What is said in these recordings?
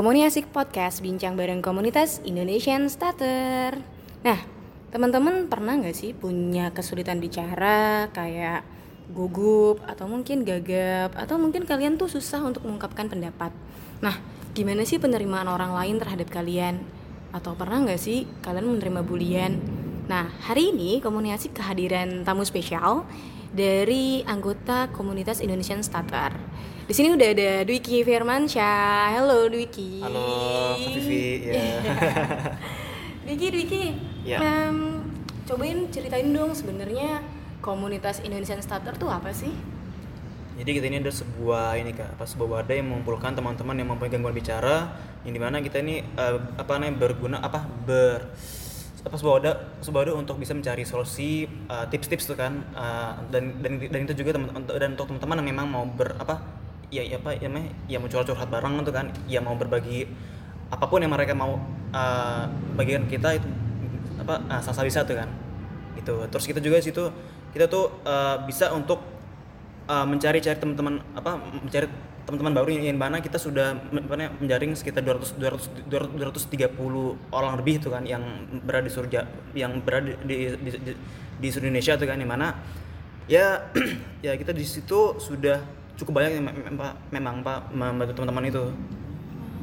Komunikasi Podcast bincang bareng komunitas Indonesian Starter. Nah, teman-teman pernah nggak sih punya kesulitan bicara kayak gugup atau mungkin gagap atau mungkin kalian tuh susah untuk mengungkapkan pendapat. Nah, gimana sih penerimaan orang lain terhadap kalian? Atau pernah nggak sih kalian menerima bulian? Nah, hari ini komunikasi kehadiran tamu spesial dari anggota komunitas Indonesian Starter. Di sini udah ada Dwiki Firmansyah. Halo Dwiki. Halo, Vivi. Ya. Dwiki, Dwiki. Ya. em, cobain ceritain dong sebenarnya komunitas Indonesian Starter tuh apa sih? Jadi kita ini ada sebuah ini kak, apa sebuah wadah yang mengumpulkan teman-teman yang mempunyai gangguan bicara, yang di mana kita ini eh, apa namanya berguna apa ber apa sebuah wadah sebuah wadah untuk bisa mencari solusi eh, tips-tips tuh kan eh, dan dan dan itu juga teman dan untuk teman-teman yang memang mau ber apa ya ya apa ya namanya ya mau curhat-curhat bareng tuh kan ya mau berbagi apa pun yang mereka mau eh, bagikan kita itu apa uh, sasa bisa tuh kan gitu. Terus kita juga di situ kita tuh eh, bisa untuk uh, mencari-cari teman-teman apa mencari teman-teman baru yang, mana kita sudah namanya, menjaring sekitar 200 200 200 230 orang lebih itu kan yang berada di surga yang berada di di, di, di seluruh Indonesia tuh kan yang mana ya ya kita di situ sudah cukup banyak yang Pak, memang Pak membantu teman-teman itu.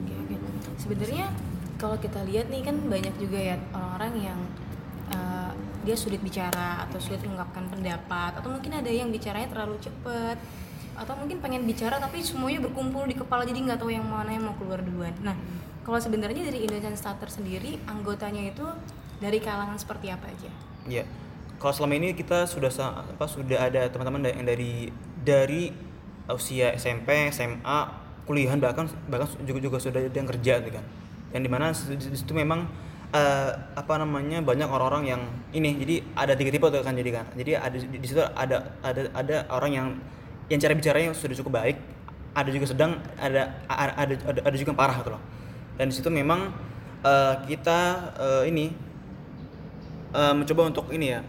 Oke oke. Sebenarnya kalau kita lihat nih kan banyak juga ya orang-orang yang eh, dia sulit bicara atau sulit mengungkapkan pendapat atau mungkin ada yang bicaranya terlalu cepat atau mungkin pengen bicara tapi semuanya berkumpul di kepala jadi nggak tahu yang mana yang mau keluar duluan. Nah kalau sebenarnya dari Indonesian Starter sendiri anggotanya itu dari kalangan seperti apa aja? Ya, kalau selama ini kita sudah apa sudah ada teman-teman yang dari dari usia SMP, SMA, kuliahan bahkan bahkan juga juga sudah ada yang kerja gitu kan. Yang di mana di di situ memang eh, apa namanya banyak orang-orang yang ini jadi ada tiga tipe tuh kan jadi kan. Jadi ada di, situ ada ada ada orang yang yang cara bicaranya sudah cukup baik, ada juga sedang, ada ada ada, ada, juga yang parah gitu loh. Dan di situ memang eh, kita eh, ini eh, mencoba untuk ini ya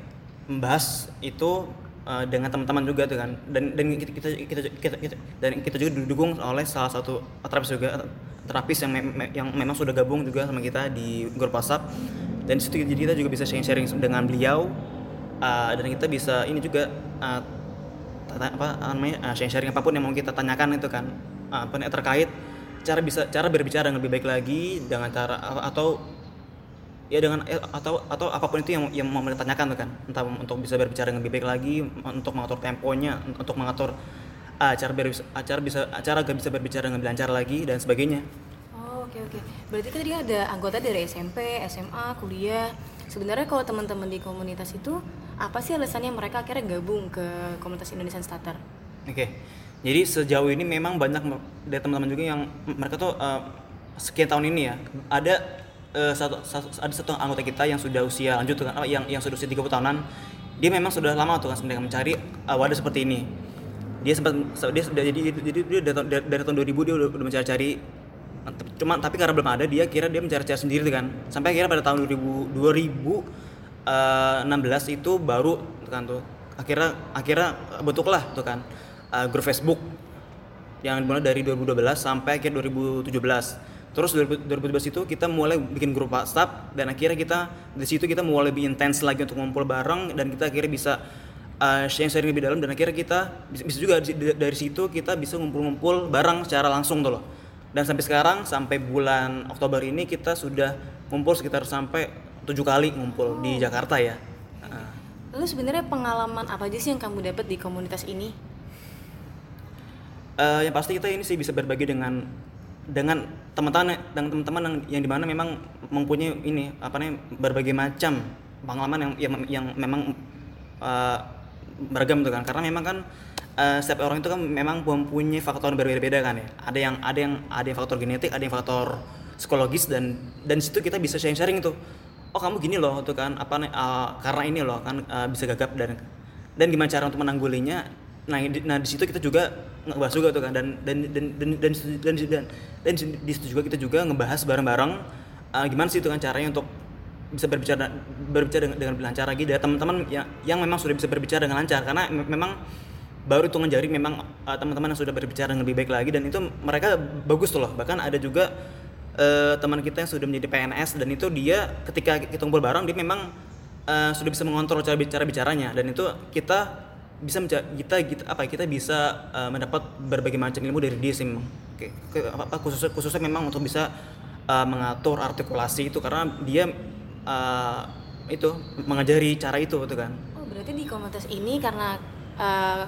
membahas itu eh, dengan teman-teman juga tuh kan. Dan dan kita kita kita, kita, kita- dan kita juga didukung oleh salah satu terapis juga terapis yang mem- me- yang memang sudah gabung juga sama kita di grup WhatsApp. Dan situ jadi kita juga bisa sharing-sharing dengan beliau eh, dan kita bisa ini juga tata- apa namanya eh, sharing-sharing apa pun yang mau kita tanyakan itu kan. Eh, apa terkait cara bisa cara berbicara dengan lebih baik lagi dengan cara atau ya dengan eh, atau atau apa pun itu yang yang mau tanyakan kan entah untuk bisa berbicara dengan lebih baik lagi untuk mengatur temponya untuk mengatur ah, cara berbisa, acara bisa acara agar bisa berbicara dengan lancar lagi dan sebagainya Oh, oke oke. Berarti tadi ada anggota dari SMP, SMA, kuliah. Sebenarnya kalau teman-teman di komunitas itu apa sih alasannya mereka akhirnya gabung ke komunitas Indonesian Starter? oke jadi sejauh ini memang banyak dari teman-teman juga yang mereka tuh eh, sekian tahun ini ya ada eh, satu, satu- ada satu anggota kita yang sudah usia lanjut kan yang yang sudah usia 30 tahunan. Dia memang sudah lama tuh kan sebenarnya mencari eh, wadah seperti ini. Dia sempat dia sudah jadi jadi dia dari, dari, tahun 2000 dia udah, udah mencari-cari. Cuma tapi karena belum ada dia kira dia mencari-cari sendiri kan. Sampai akhirnya pada tahun 2000 2016 itu baru tuh kan tuh akhirnya akhirnya bentuklah tuh kan uh, grup Facebook. Yang dimulai dari 2012 sampai akhir 2017 terus 2000 2017 itu kita mulai bikin grup WhatsApp dan akhirnya kita di situ kita mulai lebih intens lagi untuk ngumpul bareng dan kita akhirnya bisa uh, sharing-sharing lebih dalam dan akhirnya kita bisa, bisa juga dari situ kita bisa ngumpul-ngumpul bareng secara langsung tuh loh. Dan sampai sekarang sampai bulan Oktober ini kita sudah ngumpul sekitar sampai tujuh kali ngumpul di Jakarta ya. Lalu sebenarnya pengalaman apa aja sih yang kamu dapat di komunitas ini? Eh, yang pasti kita ini sih bisa berbagi dengan dengan teman-teman dengan teman-teman yang, yang di mana memang mempunyai ini apa namanya berbagai macam pengalaman yang yang, yang memang eh, beragam tuh kan. Karena memang kan eh, setiap orang itu kan memang mempunyai faktor berbeda-beda kan ya. Ada yang ada yang ada yang faktor genetik ada yang faktor psikologis dan dan situ kita bisa sharing-sharing tuh. Oh kamu gini loh tuh kan apa eh, karena ini loh kan eh, bisa gagap dan dan gimana cara untuk menanggulinya nah di, nah di situ kita juga ngebahas juga tuh kan dan dan dan dan dan dan, dan, dan di situ juga kita juga ngebahas bareng-bareng uh, gimana sih itu kan caranya untuk bisa berbicara berbicara dengan, dengan lancar lagi. Dari teman-teman yang yang memang sudah bisa berbicara dengan lancar karena me- memang baru hitungan jari memang uh, teman-teman yang sudah berbicara dengan lebih baik lagi dan itu mereka bagus tuh loh. Bahkan ada juga eh, teman kita yang sudah menjadi PNS dan itu dia ketika kita ngumpul bareng dia memang eh, sudah bisa mengontrol cara bicara bicaranya dan itu kita bisa kita, kita apa ya, kita bisa eh, mendapat berbagai macam ilmu dari dia sih memang. Apa, apa, khususnya khususnya memang untuk bisa eh, mengatur artikulasi itu karena dia eh, itu mengajari cara itu gitu kan. Oh, berarti di komunitas ini karena uh,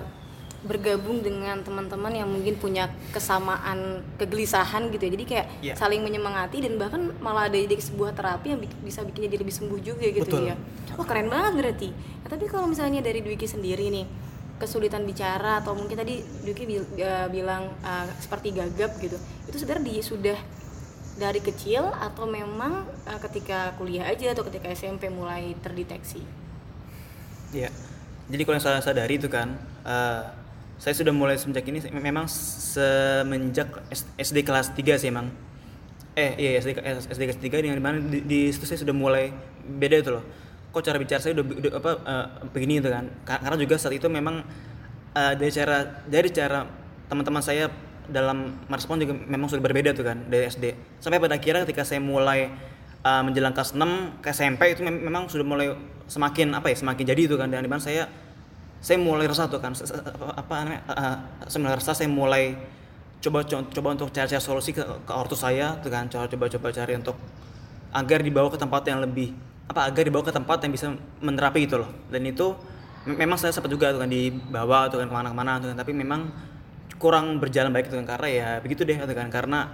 bergabung dengan teman-teman yang mungkin punya kesamaan kegelisahan gitu ya. Jadi kayak Iya. saling menyemangati dan bahkan malah ada jadi sebuah terapi yang bisa bikin jadi lebih sembuh juga gitu Betul. ya. Wah, keren banget berarti. Nah, tapi kalau misalnya dari Dwiki sendiri nih, kesulitan bicara atau mungkin tadi Dwiki bil- uh, bilang uh, seperti gagap gitu. Itu sebenarnya di, sudah dari kecil atau memang uh, ketika kuliah aja atau ketika SMP mulai terdeteksi? Iya. Jadi kalau yang saya sadari itu kan, eh, saya sudah mulai semenjak ini memang semenjak SD kelas 3 sih emang. Eh iya SD, ke- SD kelas 3 yang di mana di, di situ saya sudah mulai beda itu loh. Kok cara bicara saya udah, udah apa eh, begini itu kan. Ka- Karena juga saat itu memang eh, dari cara dari cara teman-teman saya dalam merespon juga memang sudah berbeda tuh kan dari SD. Sampai pada akhirnya ketika saya mulai uh, menjelang kelas 6 ke SMP itu mem- memang sudah mulai semakin apa ya semakin jadi itu kan dan di mana saya saya mulai resah tuh kan. Apa, namanya uh, uh, saya mulai resah saya mulai coba co- coba untuk cari-cari solusi ke, ke ortu saya tuh kan. Coba coba coba cari untuk agar dibawa ke tempat yang lebih apa agar dibawa ke tempat yang bisa menerapi gitu loh. Dan itu me- memang saya sempat juga tuh kan dibawa tuh kan ke mana-kemana tuh kan. Tapi memang kurang berjalan baik tuh kan. Karena ya begitu deh tuh kan. Karena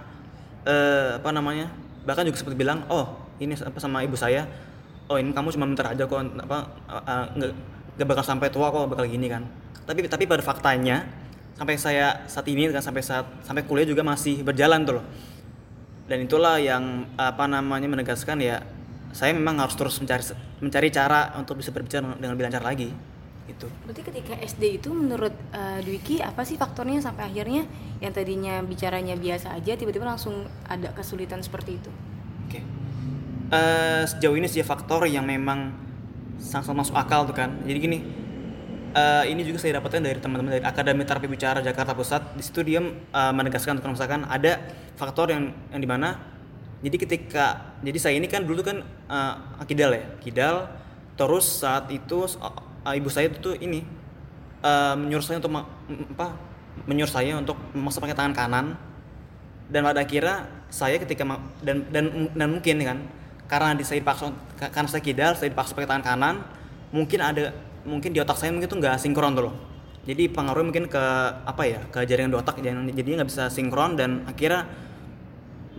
eh, apa namanya bahkan juga seperti bilang oh ini apa sama ibu saya oh ini kamu cuma bentar aja kok apa eh, eh, nggak bakal sampai tua kok bakal gini kan tapi tapi pada faktanya sampai saya saat ini kan sampai saat sampai kuliah juga masih berjalan tuh loh dan itulah yang apa namanya menegaskan ya saya memang harus terus mencari mencari cara untuk bisa berbicara dengan lebih lancar lagi itu Berarti ketika SD itu menurut uh, Dwiki apa sih faktornya sampai akhirnya yang tadinya bicaranya biasa aja tiba-tiba langsung ada kesulitan seperti itu? Oke. Eh, sejauh ini sih faktor yang memang sangat masuk akal tuh kan. Jadi gini, eh, ini juga saya dapatkan dari teman-teman dari Akademi Terapi Bicara Jakarta Pusat. Di situ dia eh, menegaskan kalau misalkan ada faktor yang yang di mana jadi ketika jadi saya ini kan dulu kan eh, akidal ya, kidal. Terus saat itu eh, ibu saya itu tuh ini eh, menyuruh saya untuk apa menyuruh saya untuk memaksa pakai tangan kanan dan pada akhirnya saya ketika dan dan dan mungkin kan karena di saya dipaksa ka- karena saya kidal saya dipaksa pakai tangan kanan mungkin ada mungkin di otak saya mungkin tuh nggak sinkron tuh loh jadi pengaruhnya mungkin ke apa ya ke jaringan di otak yang jadinya nggak bisa sinkron dan akhirnya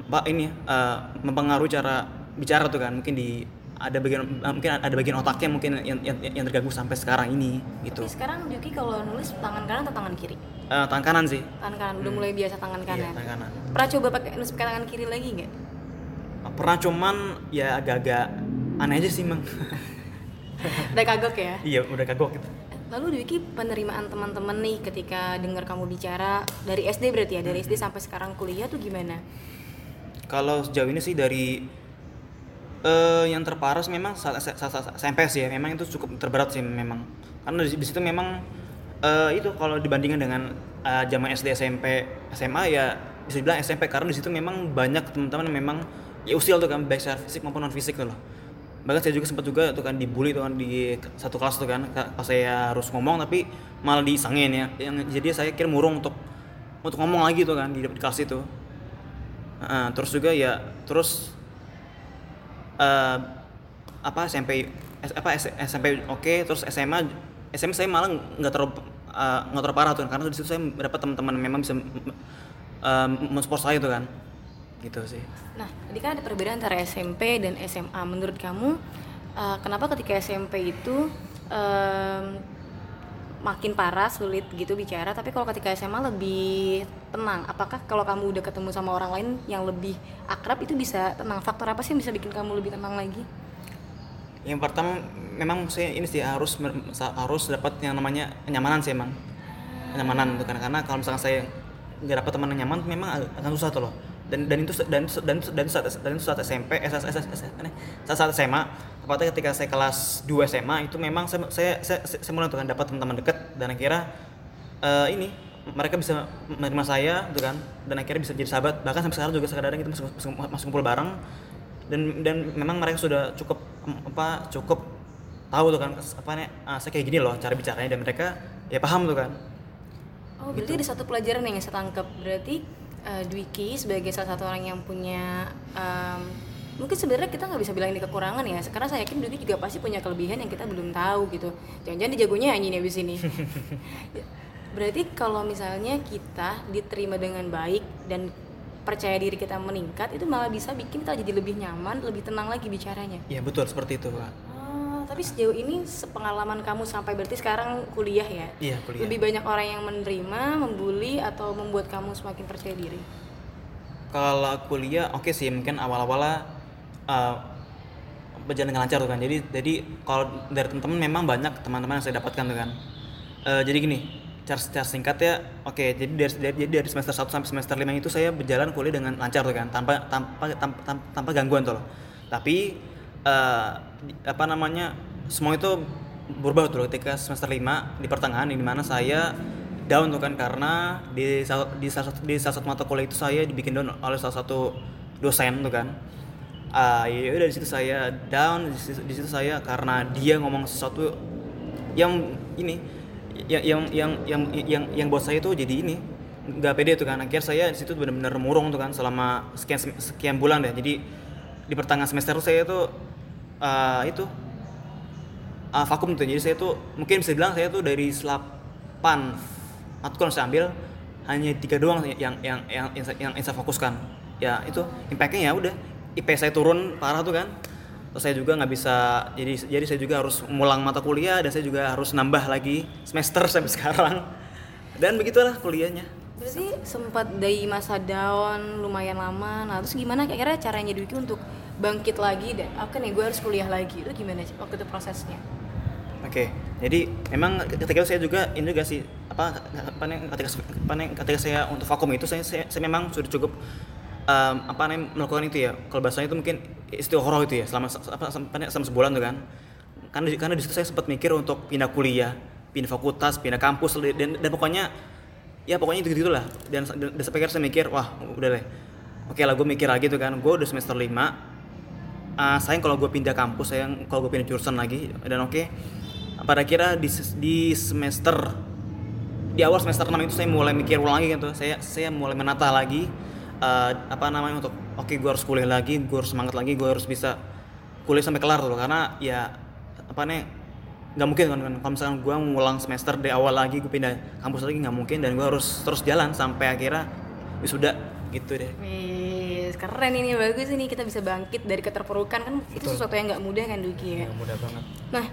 pak ini eh, mempengaruhi cara bicara tuh kan mungkin di ada bagian eh, mungkin ada bagian otaknya mungkin yang yang, yang terganggu sampai sekarang ini gitu Tapi sekarang Dwiki kalau nulis tangan kanan atau tangan kiri? Eh, tangan kanan sih Tangan kanan udah mulai biasa tangan Iya, kanan. tangan kanan Pernah coba pakai nulis pakai tangan kiri lagi nggak? Pernah cuman ya agak-agak aneh aja sih mang Udah kagok ya. iya udah kagok gitu Lalu Dwiki penerimaan teman-teman nih ketika dengar kamu bicara dari SD berarti ya dari SD sampai sekarang kuliah tuh gimana? kalau sejauh ini sih dari eh yang terparah sih memang saat, saat, saat, saat SMP sih ya memang itu cukup terberat sih memang karena di, di situ memang eh itu kalau dibandingkan dengan eh, zaman SD SMP SMA ya bisa dibilang SMP karena di situ memang banyak teman-teman memang ya usil tuh kan baik secara fisik maupun non fisik tuh loh. Bahkan saya juga sempat juga tuh kan dibully tuh kan di satu kelas tuh kan ka- pas saya harus ngomong tapi malah disangin ya. Yang jadi saya kira murung untuk untuk ngomong lagi tuh kan di, di kelas itu. Heeh, terus juga ya terus eh apa SMP S- apa S- SMP oke terus SMA SMA saya malah nggak terlalu eh, nggak terlalu parah tuh karena di situ saya dapat teman-teman memang bisa um, mensupport saya tuh kan gitu sih Nah, tadi kan ada perbedaan antara SMP dan SMA. Menurut kamu, eh, kenapa ketika SMP itu em, makin parah, sulit gitu bicara, tapi kalau ketika SMA lebih tenang? Apakah kalau kamu udah ketemu sama orang lain yang lebih akrab itu bisa tenang? Faktor apa sih yang bisa bikin kamu lebih tenang lagi? yang pertama memang saya ini sih harus harus dapat yang namanya kenyamanan sih emang kenyamanan tuh karena karena kalau misalkan saya nggak dapat teman yang nyaman memang akan susah tuh loh dan dan itu dan dan dan saat dan saat SMP eh, saat, saat, SMA tepatnya ketika saya kelas 2 SMA itu memang saya saya saya, saya mulai kan dapat teman-teman dekat dan akhirnya eh, ini mereka bisa menerima saya gitu kan dan akhirnya bisa jadi sahabat. Bahkan sampai sekarang juga kadang kita masih, masih, masih kumpul bareng. Dan dan memang mereka sudah cukup apa cukup tahu tuh kan apa nih ah, saya kayak gini loh cara bicaranya. Dan mereka ya paham tuh kan. Oh, berarti ada satu pelajaran yang saya tangkap. Berarti eh, Dwiki sebagai salah satu orang yang punya em, mungkin sebenarnya kita nggak bisa bilang ini kekurangan ya. Karena saya yakin Dwiki juga pasti punya kelebihan yang kita belum tahu gitu. Jangan-jangan dia jagonya nyanyi nih abis ini. Ya, berarti kalau misalnya kita diterima dengan baik dan percaya diri kita meningkat itu malah bisa bikin kita jadi lebih nyaman, lebih tenang lagi bicaranya. ya betul seperti itu pak tapi sejauh ini sepengalaman kamu sampai berarti sekarang kuliah ya? iya kuliah Lebih banyak orang yang menerima, membuli atau membuat kamu semakin percaya diri. kalau kuliah oke sih mungkin awal-awalnya uh, berjalan dengan lancar tuh kan jadi jadi kalau dari teman-teman memang banyak teman-teman yang saya dapatkan tuh kan Eh, jadi gini cara, cara singkat ya oke jadi dari, dari dari semester 1 sampai semester 5 itu saya berjalan kuliah dengan lancar tuh kan tanpa tanpa tanpa, tanpa, tanpa gangguan tuh loh tapi eh, di- apa namanya semua itu berubah tuh ketika semester 5 di pertengahan di mana saya down tuh kan karena di salah, di salah satu di salah satu mata kuliah itu saya dibikin down oleh salah satu dosen tuh kan. Ah ya udah situ saya down di situ, saya karena dia ngomong sesuatu yang ini yang yang yang yang yang, yang buat saya tuh jadi ini nggak pede tuh kan. Akhirnya saya di situ benar-benar murung tuh kan selama sekian sekian bulan deh. Jadi di pertengahan semester tuh saya tuh ah, itu ah, vakum tuh jadi saya tuh mungkin bisa bilang saya tuh dari 8 atau kalau saya ambil hanya tiga doang yang yang yang yang, yang, yang saya fokuskan. Ya itu impactnya ya udah. IP saya turun parah tuh kan. Terus saya juga nggak bisa jadi jadi saya juga harus mulang mata kuliah dan saya juga harus nambah lagi semester sampai sekarang. Dan begitulah kuliahnya. Berarti sempat dari masa down lumayan lama. Nah, terus gimana kira-kira caranya Dwiki untuk bangkit lagi? Dan oke nih gue harus kuliah lagi. Itu gimana waktu itu prosesnya? Oke, jadi memang ketika saya juga ini juga sih apa apa ketika ketika saya untuk vakum itu saya saya, saya memang sudah cukup em, apa nih melakukan itu ya. Kalau bahasanya itu mungkin istiqoroh itu ya selama apa sampai selama sebulan tuh kan. Karena karena di situ saya sempat mikir untuk pindah kuliah, pindah fakultas, pindah kampus dan, dan pokoknya ya pokoknya itu gitu lah. Dan, dan, dan sampai akhirnya saya mikir wah udah deh. Oke lah gue mikir lagi tuh kan. Gue udah semester 5 Ah, sayang kalau gue pindah kampus sayang kalau gue pindah jurusan lagi. Dan oke pada kira di, di semester di awal semester 6 itu saya mulai mikir ulang lagi gitu. Saya saya mulai menata lagi eh, apa namanya untuk oke gue harus kuliah lagi gue harus semangat lagi gue harus bisa kuliah sampai kelar tuh. Karena ya apa nih nggak mungkin kan kan. kalau misalkan gue ngulang semester dari awal lagi gue pindah kampus lagi nggak mungkin. Dan gue harus terus jalan sampai akhirnya wisuda gitu deh keren ini bagus ini kita bisa bangkit dari keterpurukan. Kan itu Betul. sesuatu yang nggak mudah kan Dwiki ya. Ya, mudah banget. Nah,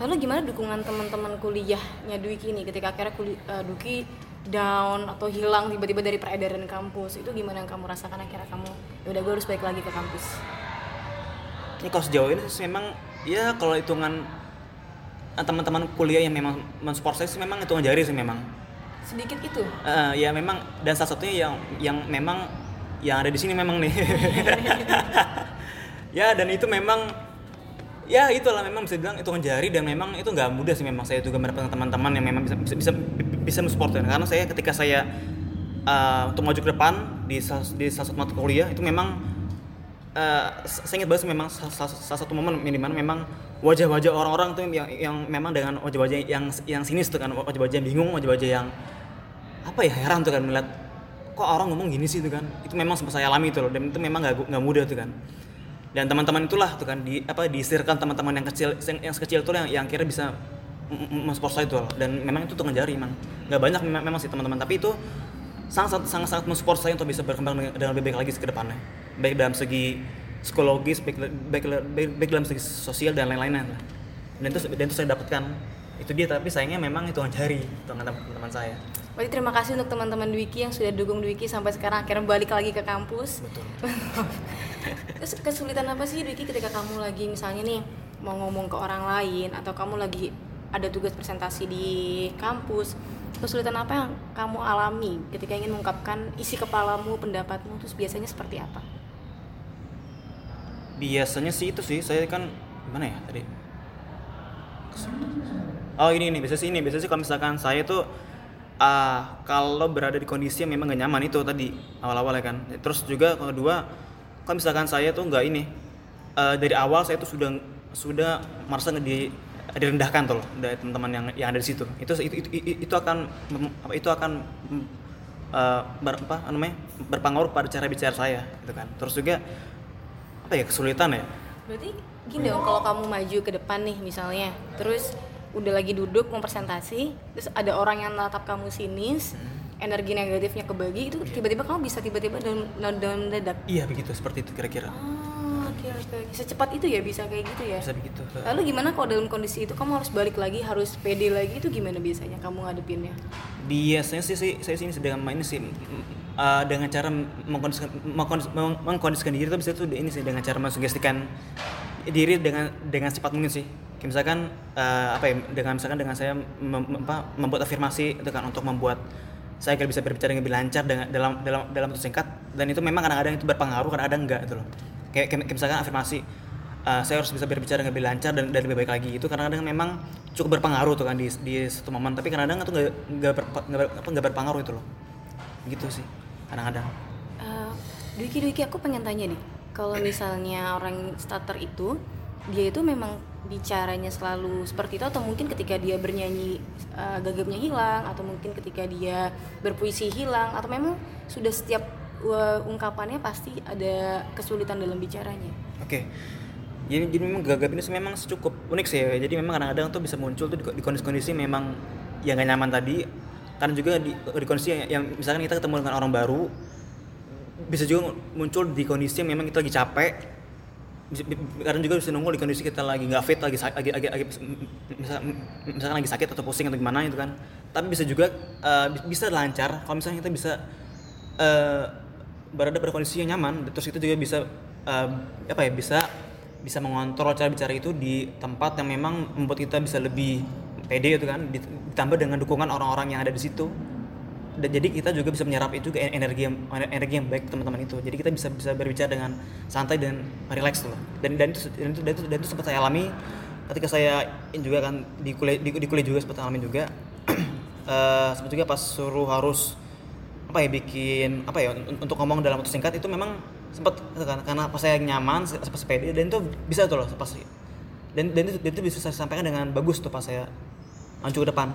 lalu gimana dukungan teman-teman kuliahnya Dwiki ini? Ketika akhirnya kuli, eh, Dwiki down atau hilang tiba-tiba dari peredaran kampus itu gimana yang kamu rasakan akhirnya kamu ya udah gue harus balik lagi ke kampus ini kalau sejauh ini memang ya kalau hitungan eh, teman-teman kuliah yang memang mensupport saya sih memang hitungan jari sih memang. Sedikit itu? Eh, ya memang dan salah satunya yang yang memang yang ada di sini memang nih ya dan itu memang ya itulah memang bisa bilang hitungan jari dan memang itu nggak mudah sih memang saya juga mendapatkan teman-teman yang memang bisa bisa bisa, bisa mensupport ya. karena saya ketika saya eh, untuk maju ke depan di di salah satu mata kuliah itu memang eh, saya ingat banget sih memang salah, salah- salah satu momen di mana memang wajah-wajah orang-orang tuh yang yang memang dengan wajah-wajah yang yang sinis tuh kan wajah-wajah yang bingung wajah-wajah yang apa ya heran tuh kan melihat kok orang ngomong gini sih tuh kan? Itu memang sempat saya alami tuh loh dan itu memang nggak nggak mudah tuh kan. Dan teman-teman itulah tuh kan di apa disirkan teman-teman yang kecil yang, yang sekecil itu yang yang kira bisa mensupport saya itu loh. Dan memang itu tuh ngejari memang nggak banyak memang, memang sih teman-teman tapi itu sangat sangat sangat mensupport saya untuk bisa berkembang dengan, dengan lebih baik lagi ke depannya. Baik dalam segi psikologis baik, baik, baik, baik dalam segi sosial dan lain-lainnya dan itu dan itu saya dapatkan itu dia tapi sayangnya memang itu dengan teman-teman saya Berarti terima kasih untuk teman-teman Dwiki yang sudah dukung Dwiki sampai sekarang akhirnya balik lagi ke kampus. betul Terus kesulitan apa sih Dwiki ketika kamu lagi misalnya nih mau ngomong ke orang lain atau kamu lagi ada tugas presentasi di kampus? Kesulitan apa yang kamu alami ketika ingin mengungkapkan isi kepalamu, pendapatmu, terus biasanya seperti apa? biasanya sih itu sih saya kan gimana ya tadi oh ini ini. Biasanya sih ini. Biasanya sih kalau misalkan saya tuh ah kalau berada di kondisi yang memang gak nyaman itu tadi awal-awal ya kan. Terus juga kedua kalau misalkan saya tuh nggak ini eh, dari awal saya tuh sudah sudah merasa di direndahkan tuh dari teman-teman yang yang ada di situ. Itu itu itu, itu akan itu akan eh, ber, apa namanya berpengaruh pada cara bicara saya gitu kan. Terus juga apa ya kesulitan ya? Berarti gini dong, kalau kamu maju ke depan nih misalnya, terus udah lagi duduk mau presentasi, terus ada orang yang natap kamu sinis, energi negatifnya kebagi, itu tiba-tiba kamu bisa tiba-tiba dalam dalam dadak. iya begitu seperti itu kira-kira Oh, oke oke. Secepat itu ya bisa kayak gitu ya. bisa begitu Lalu gimana kalau dalam kondisi itu kamu harus balik lagi, harus pede lagi itu gimana biasanya kamu ngadepinnya? biasanya sih, sih saya sini sedang main sih uh, dengan cara mengkondisikan mengkondis- meng- mengkondisikan diri itu bisa tuh ini sih dengan cara mensugestikan diri dengan dengan cepat mungkin sih Kayak misalkan uh, apa ya dengan misalkan dengan saya mem- apa, membuat afirmasi itu kan untuk membuat saya bisa berbicara dengan lebih lancar dengan dalam dalam dalam waktu singkat dan itu memang kadang-kadang itu berpengaruh kadang-kadang enggak gitu loh. Kayak, kayak misalkan afirmasi uh, saya harus bisa berbicara dengan lebih lancar dan, dan lebih baik lagi itu kadang-kadang memang cukup berpengaruh tuh kan di di satu momen tapi kadang-kadang itu nggak nggak nggak berpengaruh itu loh. Gitu sih kadang-kadang. Eh, Dwiki Dwiki aku pengen tanya nih, kalau misalnya orang starter itu dia itu memang bicaranya selalu seperti itu atau mungkin ketika dia bernyanyi eh, gagapnya hilang atau mungkin ketika dia berpuisi hilang atau memang sudah setiap eh, ungkapannya pasti ada kesulitan dalam bicaranya. Oke. Jadi, jadi memang gagap ini memang cukup unik sih ya. Jadi memang kadang-kadang tuh bisa muncul tuh di kondisi-kondisi memang yang gak nyaman tadi. Karena juga di, di kondisi yang, yang misalkan kita ketemu dengan orang baru, bisa juga muncul di kondisi yang memang kita lagi capek. Kadang juga bisa nunggu di kondisi kita lagi nggak fit, lagi lagi, lagi, lagi misal, misalkan lagi sakit atau pusing atau gimana itu kan. Tapi bisa juga bi- bisa lancar. Kalau misalnya kita bisa eh, berada pada kondisi yang nyaman terus itu juga bisa eh, apa ya bisa bisa mengontrol cara bicara itu di tempat yang memang membuat kita bisa lebih pede itu kan. Dit- ditambah dengan dukungan orang-orang yang ada di situ dan jadi kita juga bisa menyerap itu juga energi yang energi yang baik teman-teman itu. Jadi kita bisa bisa berbicara dengan santai dan relax loh dan dan itu dan itu dan itu, dan itu sempat saya alami ketika saya juga kan di kuliah di, di kuliah juga sempat alami juga. Eh, sempat juga pas suruh harus apa ya bikin apa ya un- untuk ngomong dalam waktu singkat itu memang sempat kan karena pas saya nyaman se- pas pede dan itu bisa tuh loh pas dan dan itu, dan itu bisa saya sampaikan dengan bagus tuh pas saya maju ke depan.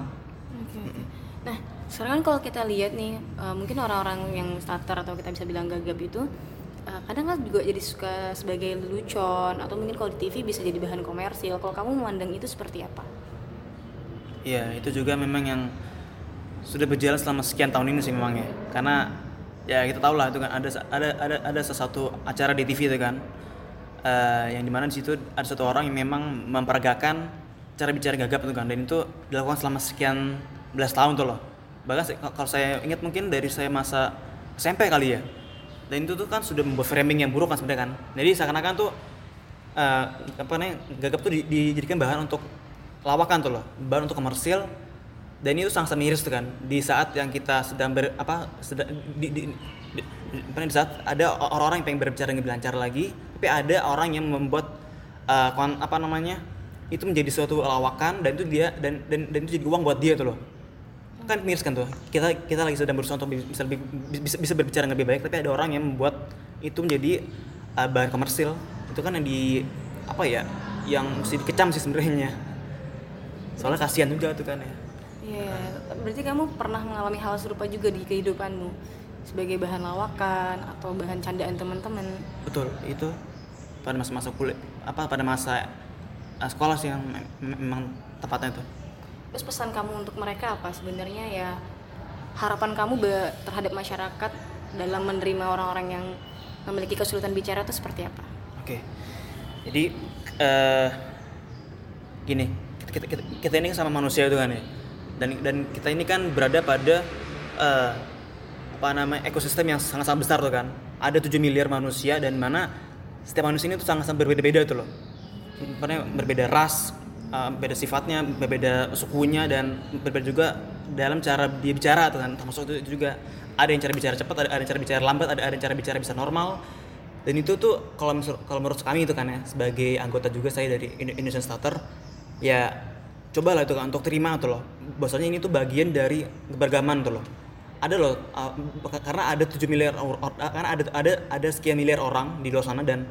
Oke, oke. Nah, sekarang kan kalau kita lihat nih, eh, mungkin orang-orang yang starter atau kita bisa bilang gagap itu, eh, kadang kan juga jadi suka sebagai lelucon atau mungkin kalau di TV bisa jadi bahan komersil. Kalau kamu memandang itu seperti apa? Iya, itu juga memang yang sudah berjalan selama sekian tahun ini sih memang ya. Karena ya kita tahu lah itu kan ada ada ada ada sesuatu acara di TV itu kan. eh, yang di mana di situ ada satu orang yang memang memperagakan cara bicara gagap itu kan dan itu dilakukan selama sekian belas tahun tuh loh. Bahkan kalau saya ingat mungkin dari saya masa SMP kali ya. Dan itu tuh kan sudah membuat framing yang buruk kan sebenarnya kan. Jadi seakan-akan tuh eh, apa namanya gagap tuh di- dijadikan bahan untuk lawakan tuh loh, bahan untuk komersil dan itu sangat miris tuh kan di saat yang kita sedang ber apa sedang di, di, di, di- di saat ada orang-orang yang pengen berbicara lebih lancar lagi tapi ada orang yang membuat kon- apa namanya itu menjadi suatu lawakan dan itu dia dan dan, dan itu jadi uang buat dia tuh loh kan miris kan tuh. Kita kita lagi sedang berusaha untuk bisa lebih bisa, bisa berbicara dengan lebih baik tapi ada orang yang membuat itu menjadi uh, bahan komersil. Itu kan yang di apa ya yang mesti dikecam sih sebenarnya. Soalnya kasihan juga tuh kan ya. Iya, berarti kamu pernah mengalami hal serupa juga di kehidupanmu? Sebagai bahan lawakan atau bahan candaan teman-teman. betul itu pada masa-masa kuliah apa pada masa uh, sekolah sih yang mem- memang tepatnya itu Terus pesan kamu untuk mereka apa sebenarnya ya harapan kamu terhadap masyarakat dalam menerima orang-orang yang memiliki kesulitan bicara itu seperti apa? Oke. Jadi eh gini, kita, kita, kita ini sama manusia itu kan ya. Dan dan kita ini kan berada pada eh apa namanya ekosistem yang sangat-sangat besar tuh kan. Ada 7 miliar manusia dan mana setiap manusia ini tuh sangat-sangat berbeda-beda tuh loh. Karena berbeda ras, eh, beda sifatnya, berbeda sukunya dan berbeda juga dalam cara dia bicara kan. Termasuk itu, juga ada yang cara bicara cepat, ada, yang cara bicara lambat, ada ada yang cara bicara bisa normal. Dan itu tuh kalau kalau menurut kami itu kan ya sebagai anggota juga saya dari Indo- Indonesian Starter ya cobalah itu kan untuk terima tuh loh bahwasanya ini tuh bagian dari keberagaman tuh loh ada loh uh, karena ada 7 miliar or- karena ada ada ada sekian miliar orang di luar sana dan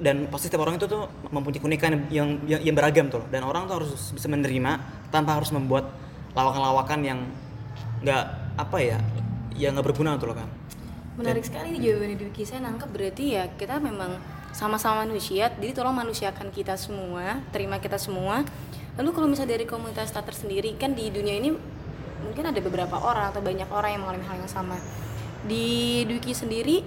dan pasti setiap orang itu tuh mempunyai keunikan yang yang, yang beragam tuh dan orang tuh harus bisa menerima tanpa harus membuat lawakan-lawakan yang nggak apa ya yang nggak berguna tuh loh kan Menarik sekali nih jawabannya Dwiki. Saya nangkep berarti ya kita memang sama-sama manusia. Jadi tolong manusiakan kita semua, terima kita semua. Lalu kalau misalnya dari komunitas starter sendiri kan di dunia ini mungkin ada beberapa orang atau banyak orang yang mengalami hal yang sama. Di Dwiki sendiri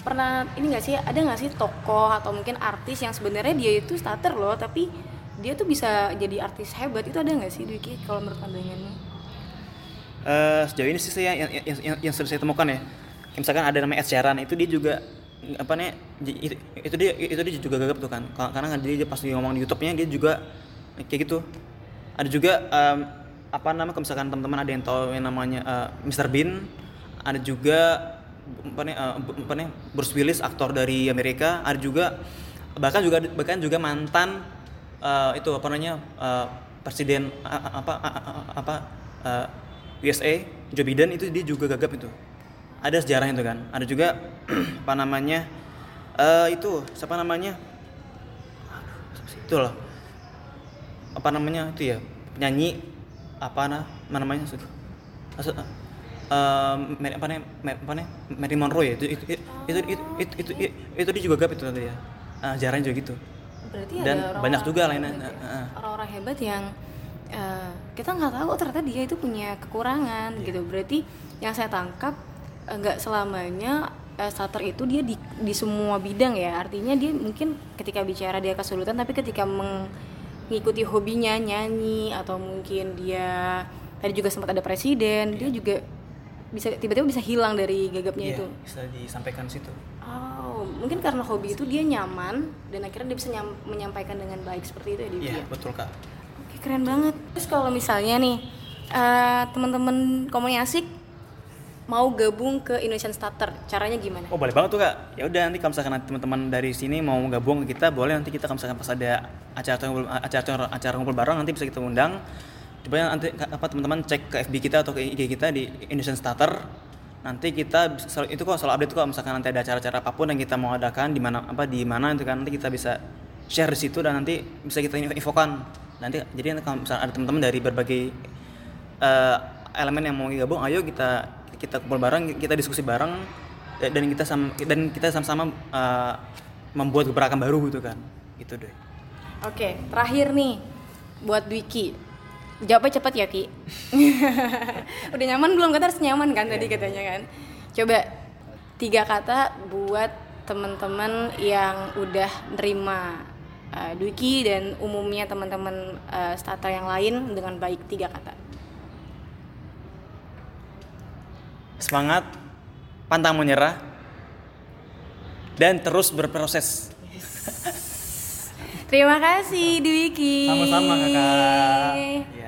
pernah ini nggak sih ada nggak sih tokoh atau mungkin artis yang sebenarnya dia itu starter loh tapi dia tuh bisa jadi artis hebat itu ada nggak sih Dwiki kalau menurut pandanganmu? Eh, sejauh ini sih saya yang, yang, yang, yang sudah saya temukan ya misalkan ada namanya Ed itu dia juga apa nih itu, dia itu dia juga gagap tuh kan Ka- karena dia, dia pas ngomong di YouTube-nya dia juga kayak gitu ada juga em, apa kalau misalkan teman-teman ada yang tahu yang namanya eh, Mr. Bean ada juga apa eh, Bruce Willis aktor dari Amerika ada juga bahkan juga bahkan juga mantan eh, itu apa namanya eh, presiden a- apa a- apa eh, USA Joe Biden itu dia juga gagap itu. Ada sejarahnya itu kan. Ada juga apa namanya eh itu siapa namanya? Itu loh apa namanya itu ya penyanyi apa na mana namanya maksud eh, Mary- apa namanya Ma- apa namanya Mary Monroe ya itu itu itu itu itu, itu, itu, itu dia juga gagap itu tadi ya Ah, sejarahnya juga gitu Berarti Dan ada orang banyak juga lainnya, ya. heeh. Orang-orang hebat yang eh, kita nggak tahu ternyata dia itu punya kekurangan Iya. gitu. Berarti yang saya tangkap eh, nggak selamanya eh, starter itu dia di, di semua bidang ya. Artinya dia mungkin ketika bicara dia kesulitan, tapi ketika mengikuti hobinya nyanyi atau mungkin dia tadi juga sempat ada presiden, dia juga bisa tiba-tiba bisa hilang dari gagapnya Iya, itu. bisa disampaikan di situ Oh, mungkin karena hobi itu dia nyaman dan akhirnya dia bisa nyam- menyampaikan dengan baik seperti itu ya Devi iya ya? betul kak Oke, keren banget. Terus kalau misalnya nih eh, teman-teman komunikasi mau gabung ke Indonesian Starter, caranya gimana? Oh boleh banget tuh kak. Ya udah nanti kalau misalkan nanti teman-teman dari sini mau gabung ke kita, boleh nanti kita kalau misalkan pas ada acara acara, acara acara ngumpul bareng nanti bisa kita undang. Coba nanti apa teman-teman cek ke FB kita atau ke IG kita di Indonesian Starter. Nanti kita selalu- itu kok selalu update kalau misalkan nanti ada acara-acara apa pun yang kita mau adakan di mana apa di mana itu kan nanti kita bisa share di situ dan nanti bisa kita infokan. Nanti jadi kalau misalkan ada teman-teman dari berbagai eh, elemen yang mau gabung, ayo kita kita kumpul bareng, kita diskusi bareng da- dan kita sama dan kita sama-sama eh, membuat gebrakan baru gitu kan. Gitu deh. Oke, terakhir nih buat Dwiki. Jawabnya cepat ya, Ki. Udah nyaman belum? Kata harus nyaman kan tadi katanya kan. Coba tiga kata buat teman-teman yang udah nerima uh, Dwiki dan umumnya teman-teman uh, starter yang lain dengan baik tiga kata. Semangat, pantang menyerah dan terus berproses. Terima kasih Dwiki. Sama-sama, Kakak.